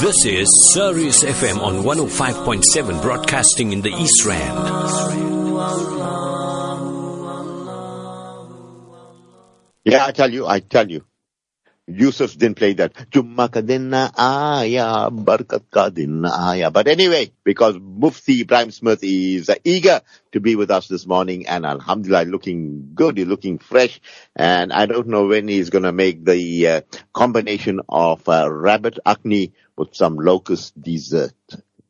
This is Sirius FM on 105.7 broadcasting in the East Rand. Yeah, I tell you, I tell you. Yusuf didn't play that. Aya, aya. But anyway, because Mufti Ebrahim Smith is uh, eager to be with us this morning and Alhamdulillah looking good, he's looking fresh. And I don't know when he's going to make the uh, combination of uh, rabbit acne with some locust dessert.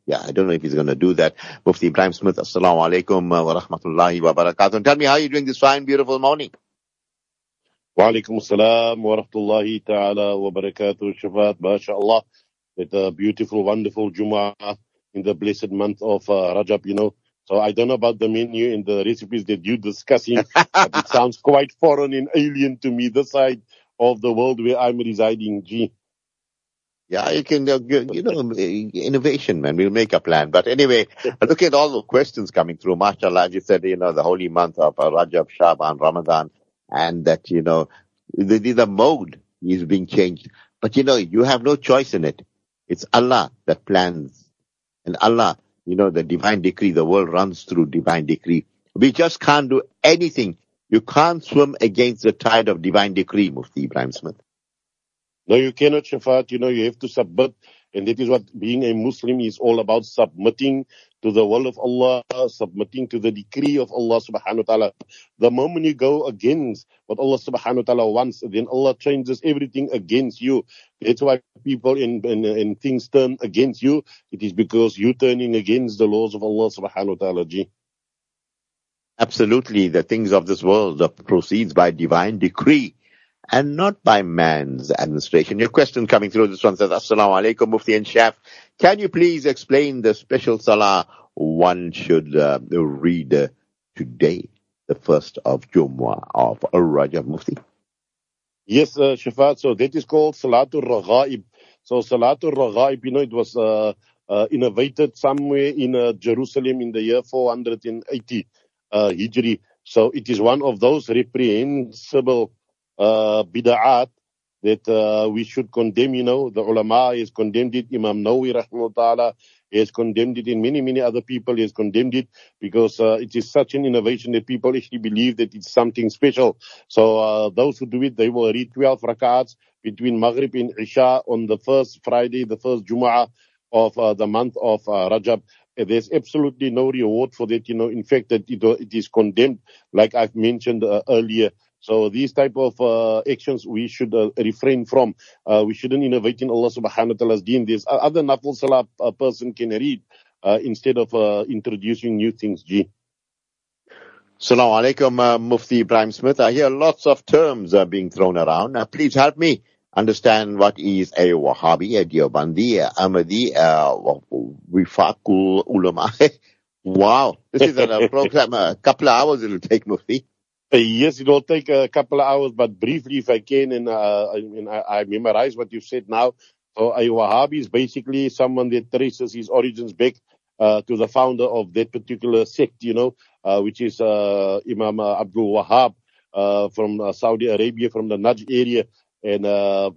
Yeah, I don't know if he's going to do that. Mufti Ebrahim Smith, Assalamu alaikum uh, wa rahmatullahi wa barakatuh. And tell me how you're doing this fine, beautiful morning. Wa alaikum assalam wa rahmatullahi ta'ala wa barakatuh. Shabbat, mashallah. It's a beautiful, wonderful Jum'ah in the blessed month of uh, Rajab, you know. So I don't know about the menu and the recipes that you're discussing, but it sounds quite foreign and alien to me, the side of the world where I'm residing. Gee, yeah, you can, uh, you know, innovation, man. We'll make a plan. But anyway, look at all the questions coming through. MashaAllah, as you said, you know, the holy month of uh, Rajab, Shaban, Ramadan, and that, you know, the, the mode is being changed. But you know, you have no choice in it. It's Allah that plans. And Allah, you know, the divine decree, the world runs through divine decree. We just can't do anything. You can't swim against the tide of divine decree, Mufti Ebrahim Smith. No, you cannot, Shafat. You know, you have to submit. And that is what being a Muslim is all about, submitting to the will of Allah, submitting to the decree of Allah subhanahu wa ta'ala. The moment you go against what Allah subhanahu wa ta'ala wants, then Allah changes everything against you. That's why people and, in, in things turn against you. It is because you turning against the laws of Allah subhanahu wa ta'ala. Absolutely, the things of this world proceeds by divine decree and not by man's administration. Your question coming through, this one says, Assalamu alaikum, Mufti and Shaf. Can you please explain the special salah one should uh, read uh, today, the first of Jumu'ah of Al-Rajab Mufti? Yes, uh, Shafat. So that is called Salatul Raghaib. So Salatul Raghaib, you know, it was uh, uh, innovated somewhere in uh, Jerusalem in the year 480 uh, Hijri. So it is one of those reprehensible uh, bid'at that uh, we should condemn, you know, the ulama has condemned it, Imam Nawawi rahimahullah has condemned it, and many, many other people has condemned it because uh, it is such an innovation that people actually believe that it's something special. So uh, those who do it, they will read 12 rakats between Maghrib and Isha on the first Friday, the first Jumu'ah of uh, the month of uh, Rajab. There's absolutely no reward for that, you know. In fact, that it, it is condemned, like I've mentioned uh, earlier. So these type of uh, actions we should uh, refrain from. Uh, we shouldn't innovate in Allah subhanahu wa ta'ala's deen. There's other nafil salah a person can read uh, instead of uh, introducing new things. G. Assalamu alaikum, uh, Mufti Ebrahim Smith. I hear lots of terms uh, being thrown around. Please help me understand what is a Wahhabi, a Deobandi, a Ahmadi, a Wifaqul Ulama. wow, this is a program, a couple of hours it'll take, Mufti. Yes, it will take a couple of hours, but briefly, if I can, and, uh, I, mean, I, I memorize what you've said now. So a Wahhabi is basically someone that traces his origins back uh, to the founder of that particular sect, you know, uh, which is uh, Imam Abdul Wahhab uh, from uh, Saudi Arabia, from the Najd area. And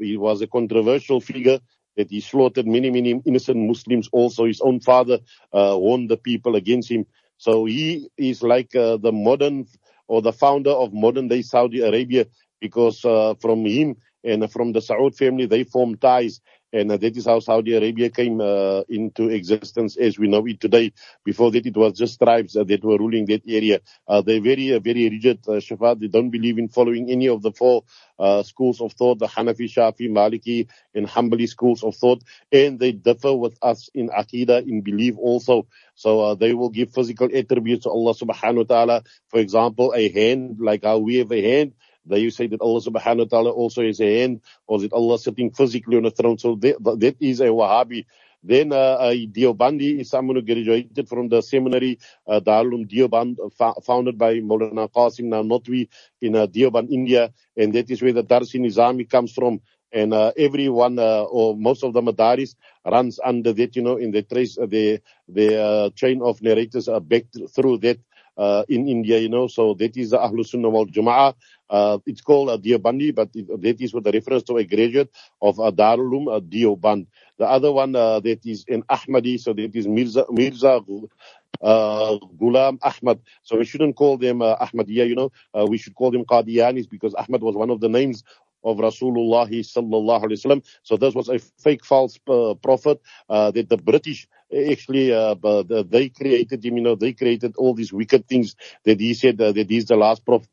he was a controversial figure that he slaughtered many, many innocent Muslims. Also, his own father warned the people against him. So he is like the modern or the founder of modern day Saudi Arabia because uh, from him and from the Saud family, they formed ties. And uh, that is how Saudi Arabia came uh, into existence as we know it today. Before that, it was just tribes uh, that were ruling that area. They're very, very rigid, uh. They don't believe in following any of the four uh, schools of thought, the Hanafi, Shafi, Maliki, and Hanbali schools of thought. And they differ with us in Aqidah, in belief also. So uh, they will give physical attributes to Allah subhanahu wa ta'ala. For example, a hand, like how we have a hand, they say that Allah subhanahu wa ta'ala also has a hand, or that Allah sitting physically on a throne. So that, that is a Wahhabi. Then uh, a Deobandi is someone who graduated from the seminary uh, Darul Deoband, uh, founded by Maulana Qasim Nanotwi in uh, Deoband, India. And that is where the Darsi Nizami comes from. And uh, everyone, uh, or most of the Madaris, runs under that, you know, in the trace, uh, the, the uh, chain of narrators are back through that uh, in India, you know. So that is the Ahlul Sunnah wal Jama'ah. Uh, it's called uh, Deobandi, but it, that is with a reference to a graduate of uh, Darul Uloom, uh, Deoband. The other one uh, that is in Ahmadi, so that is Mirza, Mirza uh, Ghulam Ahmad. So we shouldn't call them uh, Ahmadiyya, you know. Uh, we should call them Qadianis because Ahmad was one of the names of Rasulullah sallallahu alaihi wasallam. So this was a fake false uh, prophet uh, that the British actually uh, they created him. You know, they created all these wicked things that he said uh, that he's the last prophet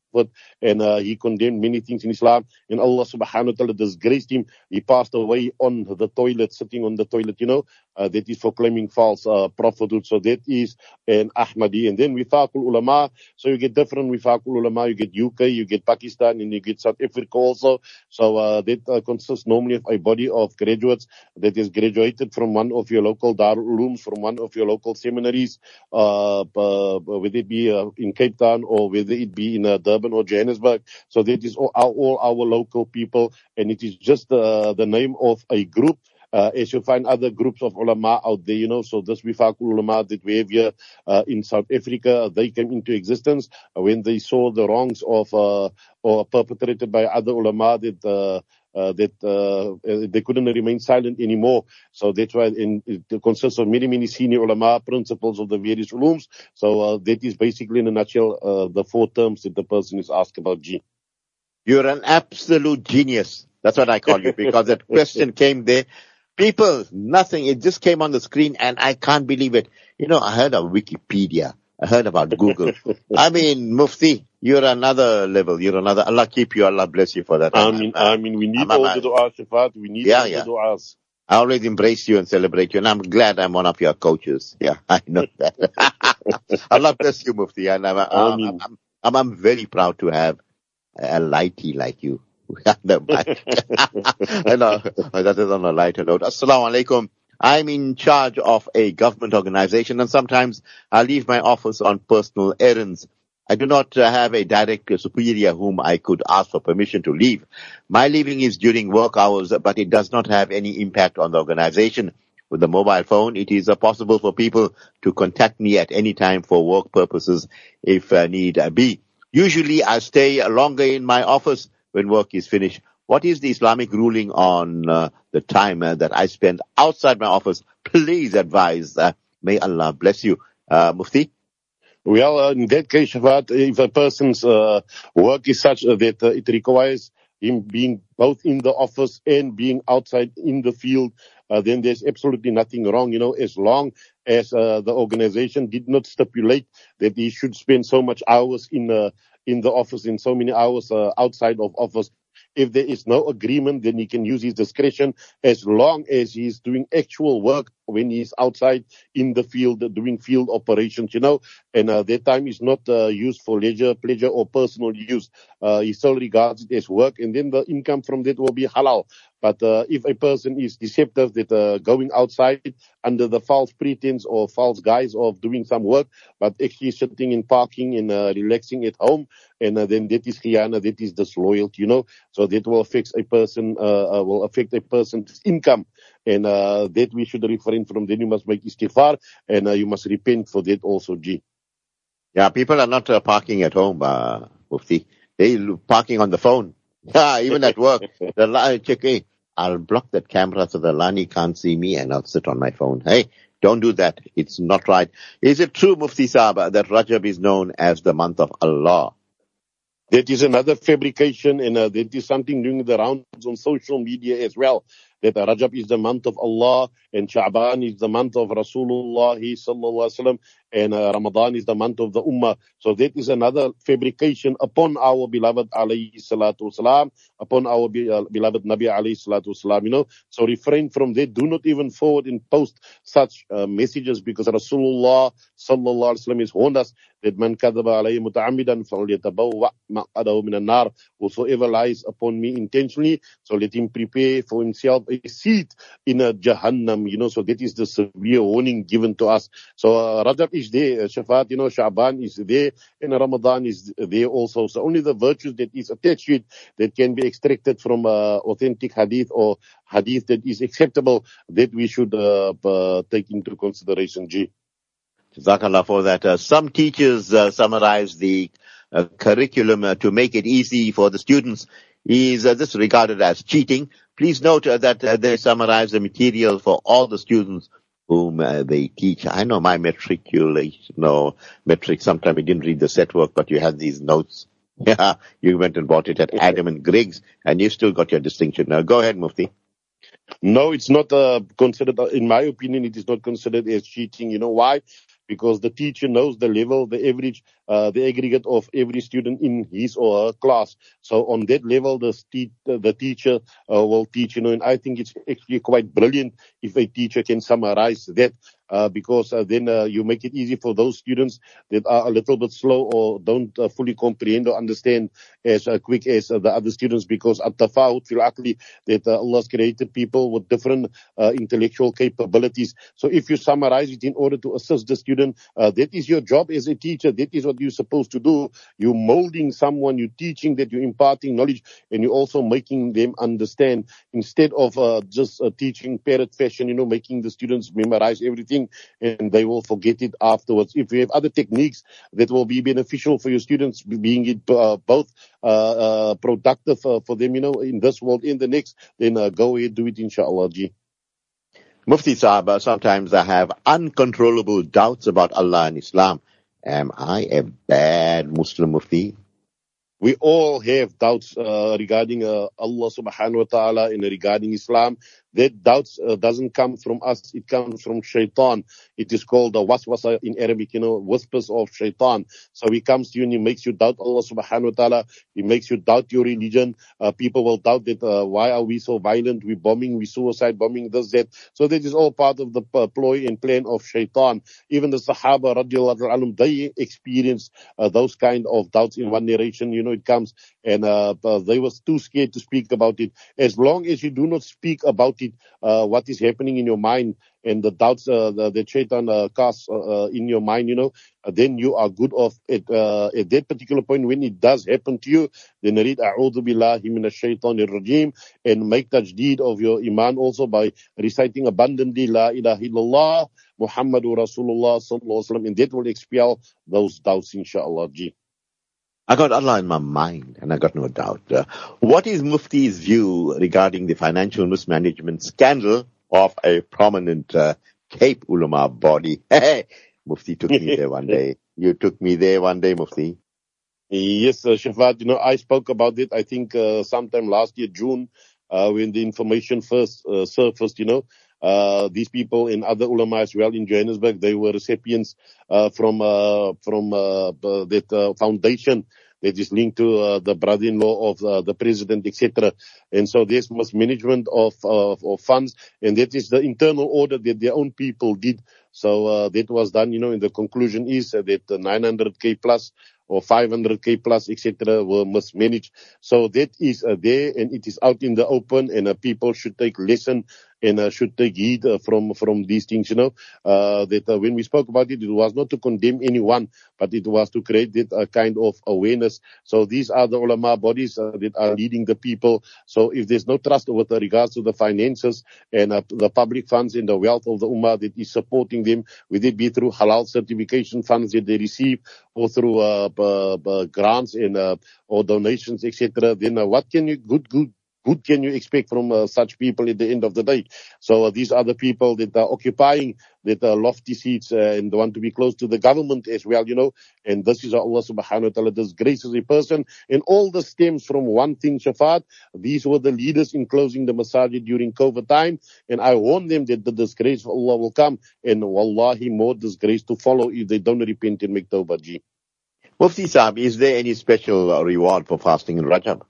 and uh, he condemned many things in Islam. And Allah subhanahu wa ta'ala disgraced him. He passed away on the toilet, sitting on the toilet, you know. Uh, that is for claiming false uh, prophethood. So that is an Ahmadi. And then Wifaqul Ulama. So you get different Wifaqul Ulama. You get UK, you get Pakistan, and you get South Africa also. So uh, that uh, consists normally of a body of graduates that is graduated from one of your local Darul Ulooms, from one of your local seminaries, uh, whether it be in Cape Town or whether it be in Durban or Johannesburg. So that is all, all our local people. And it is just the name of a group uh, as you find other groups of ulama out there, you know, so this Wifaqul ulama that we have here uh, in South Africa, they came into existence when they saw the wrongs of uh, or perpetrated by other ulama that uh, uh, that uh, they couldn't remain silent anymore. So that's why in, it consists of many, many senior ulama principles of the various ulums. So uh, that is basically in a nutshell uh, the four terms that the person is asked about G. You're an absolute genius. That's what I call you because that question came there People, nothing. It just came on the screen and I can't believe it. You know, I heard of Wikipedia. I heard about Google. I mean, Mufti, you're another level. You're another. Allah keep you. Allah bless you for that. I mean, I mean, we need I'm, all the du'as, Shafat. We need yeah, all yeah. the du'as. I always embrace you and celebrate you, and I'm glad I'm one of your coaches. Yeah, I know that. Allah bless you, Mufti, and I'm, I'm, I'm, I'm, very proud to have a lighty like you. no, that is on a lighter note. Assalamu alaikum. I'm in charge of a government organization and sometimes I leave my office on personal errands. I do not uh, have a direct superior whom I could ask for permission to leave. My leaving is during work hours, but it does not have any impact on the organization. With the mobile phone, it is uh, possible for people to contact me at any time for work purposes if uh, need be. Usually I stay longer in my office when work is finished. What is the Islamic ruling on uh, the time uh, that I spend outside my office? Please advise. Uh, may Allah bless you. Uh, Mufti? Well, uh, in that case, if a person's uh, work is such that it requires him being both in the office and being outside in the field, then there's absolutely nothing wrong, you know, as long as the organization did not stipulate that he should spend so much hours in in the office in so many hours uh, outside of office. If there is no agreement, then he can use his discretion as long as he's doing actual work when he's outside in the field doing field operations, you know, and uh, that time is not uh, used for leisure, pleasure, or personal use. Uh, he still regards it as work, and then the income from that will be halal. But uh, if a person is deceptive that uh, going outside under the false pretense or false guise of doing some work, but actually sitting in parking and uh, relaxing at home, and uh, then that is khiyana, that is disloyalty, you know. So that will affect a person, uh, uh, will affect a person's income, and that we should refrain from. Then you must make istighfar, and you must repent for that also, G. Yeah, people are not parking at home, uh, Mufti. They parking on the phone. Yeah, even at work. the check, hey, I'll block that camera so the Lani can't see me and I'll sit on my phone. Hey, don't do that. It's not right. Is it true, Mufti Saba, that Rajab is known as the month of Allah? That is another fabrication and uh, that is something doing the rounds on social media as well that Rajab is the month of Allah and Sha'ban is the month of Rasulullah sallallahu and uh, Ramadan is the month of the Ummah. So that is another fabrication upon our beloved alayhi salatu wasalam, upon our be, uh, beloved Nabi alayhi salatu wasalam, you know. So refrain from that. Do not even forward and post such uh, messages because Rasulullah sallallahu alaihi wasallam has warned us that man kadaba alayhi muta'amidan falyatabawwa maqadahu minan nar. Whosoever lies upon me intentionally, so let him prepare for himself a seat in a Jahannam, you know, so that is the severe warning given to us. So uh, Rajab is there, uh, Shafat, you know, Sha'ban is there, and Ramadan is there also. So only the virtues that is attached to it that can be extracted from uh, authentic hadith or hadith that is acceptable that we should uh, uh, take into consideration, G. Jazakallah for that. Uh, some teachers uh, summarize the curriculum to make it easy for the students is this regarded as cheating. Please note that they summarize the material for all the students whom uh, they teach. I know my matriculation or metric, sometimes we didn't read the set work, but you had these notes. Yeah, you went and bought it at Adam and Griggs and you still got your distinction. Now go ahead, Mufti. No, it's not uh, considered, in my opinion, it is not considered as cheating. You know why? because the teacher knows the level, the average, uh, the aggregate of every student in his or her class. So on that level, the, st- the teacher uh, will teach, you know, and I think it's actually quite brilliant if a teacher can summarize that uh, because uh, then uh, you make it easy for those students that are a little bit slow or don't uh, fully comprehend or understand as uh, quick as uh, the other students because at tafawut fil aqli that Allah's created people with different intellectual capabilities. So if you summarize it in order to assist the student, that is your job as a teacher. That is what you're supposed to do. You're molding someone, you're teaching that you're imparting knowledge and you're also making them understand instead of uh, just uh, teaching parrot fashion, you know, making the students memorize everything and they will forget it afterwards. If you have other techniques that will be beneficial for your students, being it uh, both uh, uh, productive uh, for them, you know, in this world, in the next, then uh, go ahead, do it, inshallah. Mufti Saab, uh, sometimes I have uncontrollable doubts about Allah and Islam. Am I a bad Muslim Mufti? We all have doubts uh, regarding uh, Allah subhanahu wa ta'ala and regarding Islam. That doubts uh, doesn't come from us. It comes from shaitan. It is called the waswasa in Arabic, you know, whispers of shaitan. So he comes to you and he makes you doubt Allah subhanahu wa ta'ala. He makes you doubt your religion. Uh, people will doubt that, uh, why are we so violent? We bombing, we suicide bombing, this, that. So that is all part of the uh, ploy and plan of shaitan. Even the Sahaba radiallahu anhum, they experienced uh, those kind of doubts in one narration. You know, it comes and uh, they were too scared to speak about it. As long as you do not speak about it, uh, what is happening in your mind and the doubts uh, the, the shaitan uh, casts uh, uh, in your mind, you know, uh, then you are good off at, uh, at that particular point when it does happen to you. Then read A'udhu Billahi Shaitanir Rajim and make that deed of your iman also by reciting abundantly La ilaha illallah Muhammadur Rasulullah sallallahu alaihi wasallam and that will expel those doubts inshallah. Ji. I got Allah in my mind, and I got no doubt. Uh, what is Mufti's view regarding the financial mismanagement scandal of a prominent uh, Cape Ulama body? Mufti took me there one day. You took me there one day, Mufti. Yes, uh, Shafat, you know, I spoke about it, I think, uh, sometime last year, June, uh, when the information first uh, surfaced, you know. Uh, these people and other ulama as well in Johannesburg, they were recipients uh, from uh, from uh, uh, that uh, foundation that is linked to uh, the brother-in-law of uh, the president, etc. And so there's mismanagement of, of of funds, and that is the internal order that their own people did. So uh, that was done, you know. And the conclusion is uh, that uh, 900k plus or 500k plus, etc., were mismanaged. So that is uh, there, and it is out in the open, and uh, people should take lesson and uh, should take heed uh, from from these things. You know, uh, that uh, when we spoke about it, it was not to condemn anyone, but it was to create that uh, kind of awareness. So these are the ulama bodies uh, that are leading the people. So if there's no trust with regards to the finances and uh, the public funds and the wealth of the ummah that is supporting them, whether it be through halal certification funds that they receive or through uh, b- b- grants and uh, or donations, etc., then uh, what can you good good good can you expect from uh, such people at the end of the day? So uh, these are the people that are occupying that uh, lofty seats uh, and want to be close to the government as well, you know. And this is Allah subhanahu wa ta'ala disgraces a person. And all this stems from one thing, Shafat. These were the leaders in closing the masajid during COVID time. And I warn them that the disgrace of Allah will come. And wallahi, more disgrace to follow if they don't repent and make tawbah. Mufti Saab, is there any special reward for fasting in Rajab?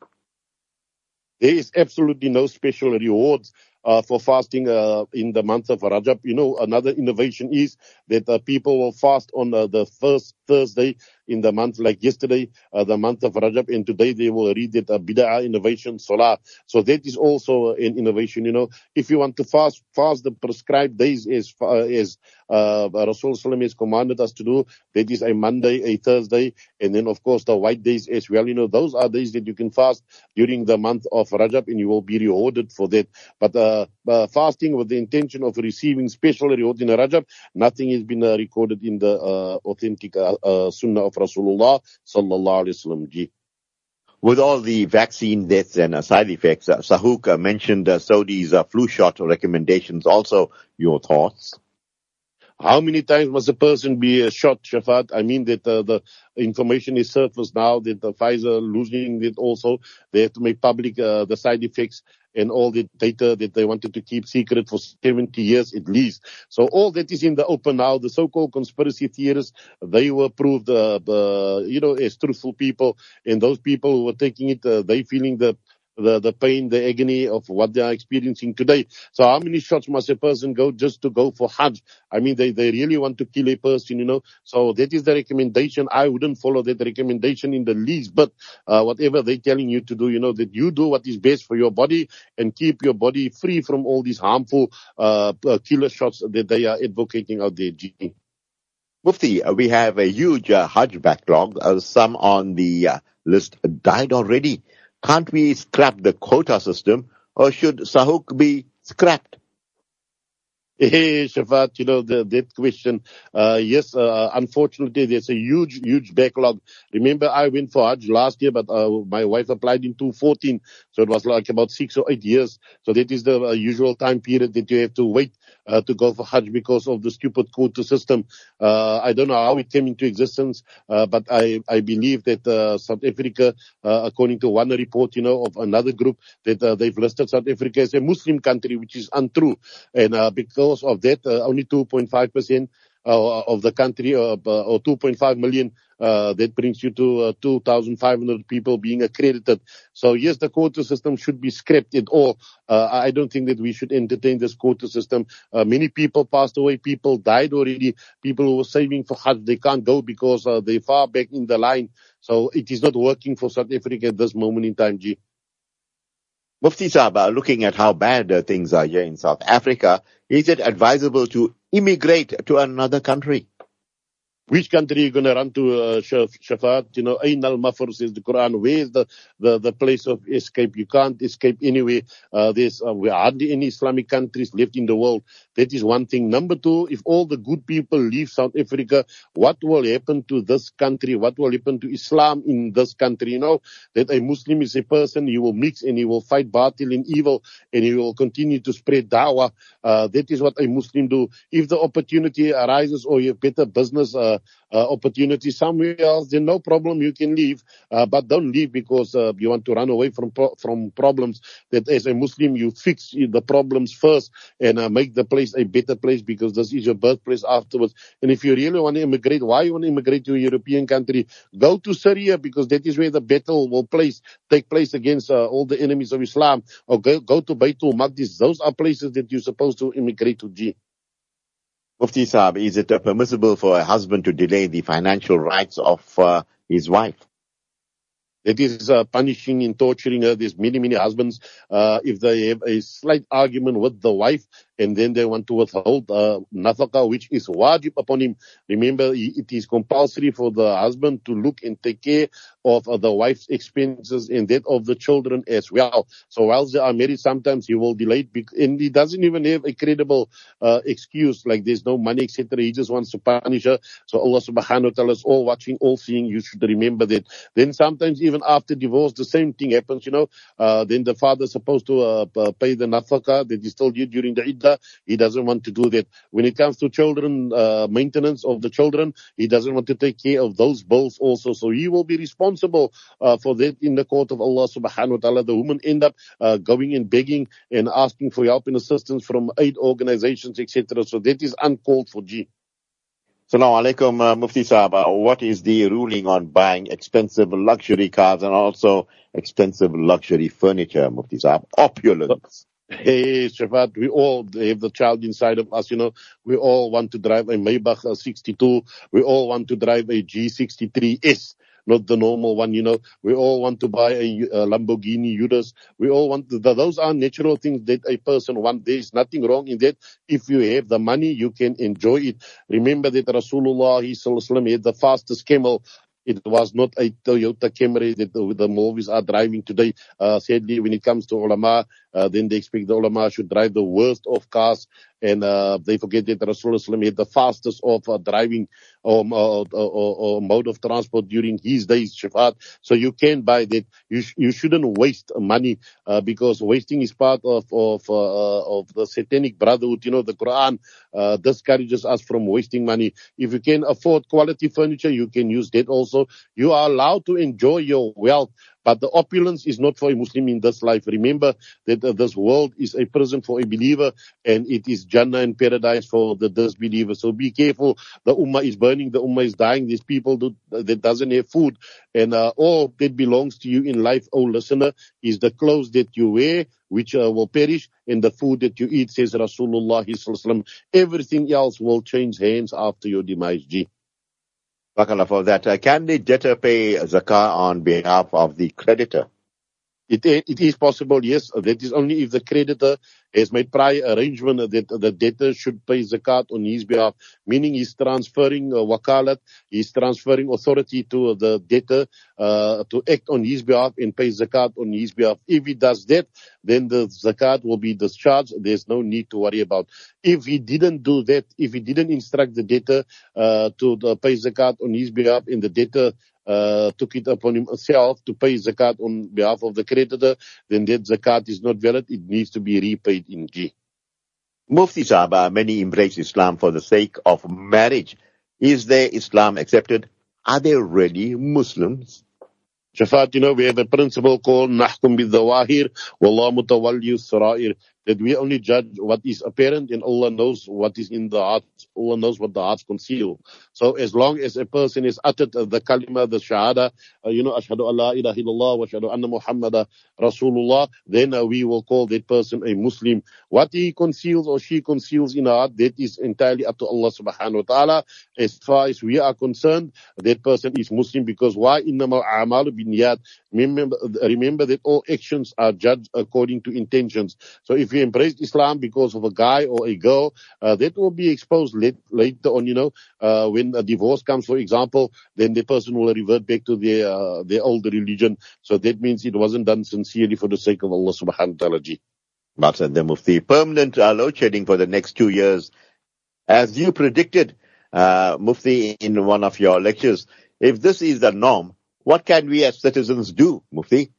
There is absolutely no special rewards uh, for fasting uh, in the month of Rajab. You know, another innovation is that uh, people will fast on uh, the first Thursday in the month, like yesterday, uh, the month of Rajab, and today they will read it, uh, Bid'ah Innovation Salah. So that is also an innovation, you know. If you want to fast, fast the prescribed days as, uh, as uh, Rasul Sallam has commanded us to do. That is a Monday, a Thursday, and then of course the white days as well. You know, those are days that you can fast during the month of Rajab and you will be rewarded for that. But uh, uh, uh, fasting with the intention of receiving special reward in Rajab. Nothing has been uh, recorded in the uh, authentic uh, Sunnah of Rasulullah sallallahu alaihi wasallam. With all the vaccine deaths and uh, side effects, uh, SAHUC mentioned uh, Saudi's uh, flu shot recommendations. Also, your thoughts? How many times must a person be shot, Shafat? I mean that uh, the information is surfaced now that the Pfizer losing it also. They have to make public uh, the side effects and all the data that they wanted to keep secret for 70 years at least. So all that is in the open now. The so-called conspiracy theorists, they were proved, uh, uh, you know, as truthful people. And those people who were taking it, uh, they feeling the the, the pain, the agony of what they are experiencing today. So how many shots must a person go just to go for Hajj? I mean, they, they really want to kill a person, you know. So that is the recommendation. I wouldn't follow that recommendation in the least, but uh, whatever they're telling you to do, you know, that you do what is best for your body and keep your body free from all these harmful uh, uh killer shots that they are advocating out there. G. Mufti, uh, we have a huge uh, Hajj backlog. Uh, some on the uh, list died already. Can't we scrap the quota system or should SAHUC be scrapped? Hey, Shafat, you know, the, that question. Uh, yes, uh, unfortunately, there's a huge, huge backlog. Remember, I went for Hajj last year, but uh, my wife applied in 2014. So it was like about six or eight years. So that is the uh, usual time period that you have to wait uh, to go for Hajj because of the stupid quota system. Uh, I don't know how it came into existence, uh, but I, I believe that uh, South Africa, uh, according to one report, you know, of another group, that uh, they've listed South Africa as a Muslim country, which is untrue. And uh, because of that, uh, only 2.5 percent of the country, uh, or 2.5 million, uh, that brings you to uh, 2,500 people being accredited. So yes, the quota system should be scrapped at all. I don't think that we should entertain this quota system. Many people passed away, people died already, people who were saving for Hajj, they can't go because they're far back in the line. So it is not working for South Africa at this moment in time, G. Mufti Saab, looking at how bad things are here in South Africa, is it advisable to immigrate to another country? Which country you're you going to run to, uh, Shafat? You know, Ain al Mafar says the Quran. Where is the, the, the place of escape? You can't escape anyway. Uh, there's uh, hardly any Islamic countries left in the world. That is one thing. Number two, if all the good people leave South Africa, what will happen to this country? What will happen to Islam in this country? You know, that a Muslim is a person, he will mix and he will fight batil and evil and he will continue to spread dawah. Uh, that is what a Muslim do. If the opportunity arises or you have better business, uh, opportunity somewhere else, then no problem, you can leave. Uh, but don't leave because uh, you want to run away from from problems. That as a Muslim, you fix the problems first and uh, make the place a better place because this is your birthplace afterwards. And if you really want to immigrate, why you want to immigrate to a European country? Go to Syria because that is where the battle will place take place against uh, all the enemies of Islam. Or go, go to Baitul Maqdis. Those are places that you're supposed to immigrate to. G. Mufti Saab, is it permissible for a husband to delay the financial rights of uh, his wife? It is uh, punishing and torturing her. There's many, many husbands, uh, if they have a slight argument with the wife, and then they want to withhold uh, nafaka, which is wajib upon him. Remember, it is compulsory for the husband to look and take care of uh, the wife's expenses and that of the children as well. So whilst they are married, sometimes he will delay and he doesn't even have a credible uh, excuse, like there's no money, etc. He just wants to punish her. So Allah subhanahu wa ta'ala is all watching, all seeing. You should remember that. Then sometimes even after divorce, the same thing happens, you know. Uh, then the father is supposed to uh, pay the nafaka that is still due during the iddah he doesn't want to do that. When it comes to children, uh, maintenance of the children, he doesn't want to take care of those bills also. So he will be responsible uh, for that in the court of Allah subhanahu wa ta'ala. The woman end up uh, going and begging and asking for help and assistance from aid organizations, etc. So that is uncalled for G. Assalamu alaikum, uh, Mufti Saab. Uh, what is the ruling on buying expensive luxury cars and also expensive luxury furniture, Mufti Saab? Opulence. Hey, Shafat, we all have the child inside of us, you know. We all want to drive a Maybach 62. We all want to drive a G63S, not the normal one, you know. We all want to buy a, a Lamborghini Urus. We all want those are natural things that a person wants. There is nothing wrong in that. If you have the money, you can enjoy it. Remember that Rasulullah, had the fastest camel It was not a Toyota Camry that the, movies are driving today. Uh, sadly, when it comes to ulama, uh, then they expect the ulama should drive the worst of cars, and uh, they forget that Rasulullah had the fastest of uh, driving or, or, or, or, mode of transport during his days, Shafat. So you can buy that. You sh- you shouldn't waste money uh, because wasting is part of of uh, of the satanic brotherhood. You know, the Quran uh, discourages us from wasting money. If you can afford quality furniture, you can use that also. You are allowed to enjoy your wealth but the opulence is not for a Muslim in this life. Remember that uh, this world is a prison for a believer and it is Jannah and paradise for the disbeliever. So be careful. The Ummah is burning. The Ummah is dying. These people do, that doesn't have food. And uh, all that belongs to you in life, oh listener, is the clothes that you wear, which uh, will perish, and the food that you eat, says Rasulullah. Everything else will change hands after your demise. G. Barakallah for that. Uh, can the debtor pay zakah on behalf of the creditor? It, it is possible, yes. That is only if the creditor has made prior arrangement that the debtor should pay zakat on his behalf, meaning he's transferring uh, wakalat, he's transferring authority to the debtor uh, to act on his behalf and pay zakat on his behalf. If he does that, then the zakat will be discharged. There's no need to worry about. If he didn't do that, if he didn't instruct the debtor uh, to uh, pay zakat on his behalf and the debtor uh, took it upon himself to pay zakat on behalf of the creditor, then that zakat is not valid. It needs to be repaid in G. Mufti Sahaba, many embrace Islam for the sake of marriage. Is there Islam accepted? Are they really Muslims? Shafat, you know, we have a principle called Nahkum Wallah mutawalli sarair that we only judge what is apparent and Allah knows what is in the heart. Allah knows what the hearts conceal. So as long as a person is uttered the kalima, the shahada, uh, you know, ashhadu Allah ilaha illallah wa ashhadu anna Muhammad Rasulullah, then uh, we will call that person a Muslim. What he conceals or she conceals in her heart, that is entirely up to Allah subhanahu wa ta'ala. As far as we are concerned, that person is Muslim because why? Innama a'malu binyat. Remember, remember that all actions are judged according to intentions. So if you embrace Islam because of a guy or a girl, uh, that will be exposed late, later on, you know, uh, when a divorce comes, for example, then the person will revert back to their, uh, their old religion. So that means it wasn't done sincerely for the sake of Allah subhanahu wa ta'ala. But the Mufti, permanent uh, load shedding for the next two years. As you predicted, uh, Mufti, in one of your lectures, if this is the norm, what can we as citizens do, Mufti?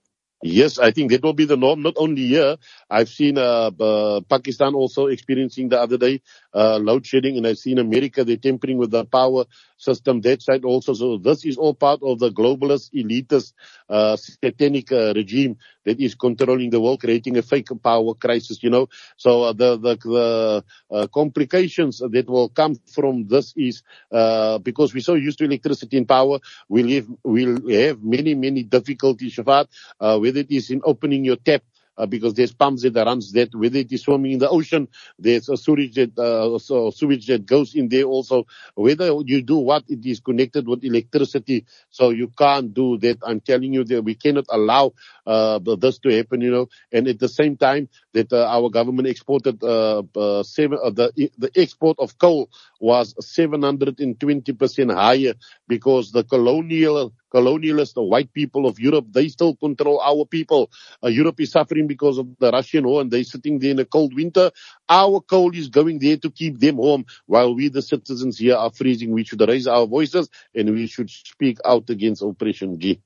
Yes, I think that will be the norm, not only here. I've seen uh, uh, Pakistan also experiencing the other day uh, load shedding, and I've seen America, they're tampering with the power system that side also. So this is all part of the globalist, elitist, uh, satanic uh, regime that is controlling the world, creating a fake power crisis, you know. So uh, the, the, the uh, complications that will come from this is, uh, because we're so used to electricity and power, we'll have, we'll have many, many difficulties, Shafat, uh, whether it is in opening your tap, uh, because there's pumps that runs that whether it is swimming in the ocean, there's a sewage that uh, so sewage that goes in there also. Whether you do what, it is connected with electricity, so you can't do that. I'm telling you that we cannot allow uh, this to happen, you know. And at the same time, that uh, our government exported uh, uh, seven, uh, the the export of coal was 720 percent higher because the colonial colonialists, the white people of Europe, they still control our people. Uh, Europe is suffering because of the Russian war and they're sitting there in a cold winter. Our coal is going there to keep them warm while we, the citizens here, are freezing. We should raise our voices and we should speak out against oppression. G.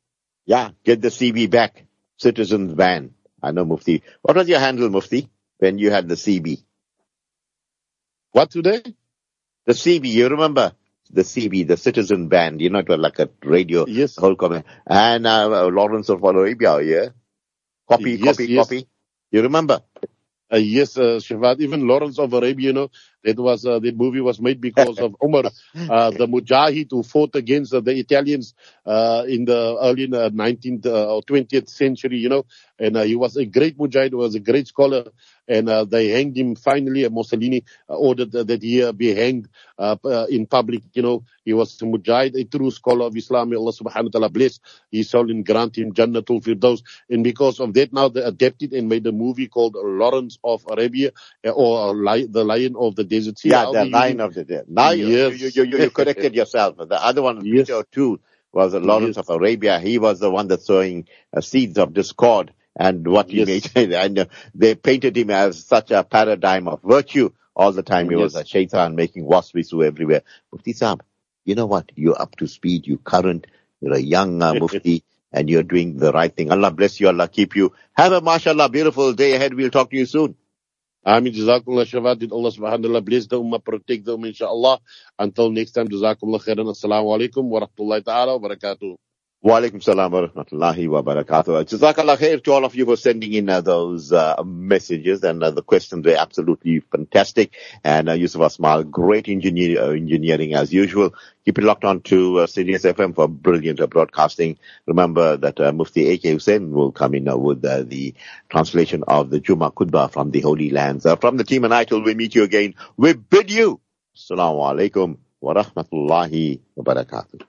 Yeah, get the CB back. Citizens ban. I know Mufti. What was your handle, Mufti, when you had the CB? What today? The CB, you remember? the CB, the Citizen Band, you know, it was like a radio yes. whole comment. And uh, Lawrence of Arabia, yeah? Copy, yes, copy, yes. copy. You remember? Uh, yes, uh, Shavad, even Lawrence of Arabia, you know, that was, uh, that movie was made because of Umar, uh, the Mujahid who fought against uh, the Italians, uh, in the early uh, 19th uh, or 20th century, you know, and uh, he was a great Mujahid, was a great scholar, and they hanged him finally. Mussolini ordered that he be hanged in public. You know, he was a mujahid, a true scholar of Islam. May Allah subhanahu wa ta'ala bless his soul and grant him Jannatul Firdaus. And because of that, now they adapted and made a movie called Lawrence of Arabia or The Lion of the Sea. Yeah, the Lion of the Desert. Now yes. you, you, you, you, corrected yourself. The other one, yes. Peter O'Toole, was Lawrence of Arabia. He was the one that's sowing uh, seeds of discord and what he Yes. made. And uh, they painted him as such a paradigm of virtue all the time. He was a Yes. shaitan making waswisu everywhere. Mufti Saab, you know what? You're up to speed. You're current. You're a young uh, Mufti and you're doing the right thing. Allah bless you. Allah keep you. Have a mashallah beautiful day ahead. We'll talk to you soon. Amin. Jazakumullah Shabbat. Did Allah subhanahu wa ta'ala bless the ummah, protect the ummah, inshallah. Until next time, Jazakumullah khairan. Assalamu alaikum wa rahmatullahi ta'ala wa barakatuh. Wa alaikum salam wa rahmatullahi wa barakatuh. Jazakallah khair to all of you for sending in uh, those uh, messages and uh, the questions were absolutely fantastic. And uh, Yusuf Asmal, great engineer, uh, engineering as usual. Keep it locked on to uh, Sirius FM for brilliant uh, broadcasting. Remember that uh, Mufti A.K. Hussein will come in with the translation of the Juma Khutbah from the Holy Lands. From the team and I till we meet you again, we bid you. Assalamu alaikum wa rahmatullahi wa barakatuh.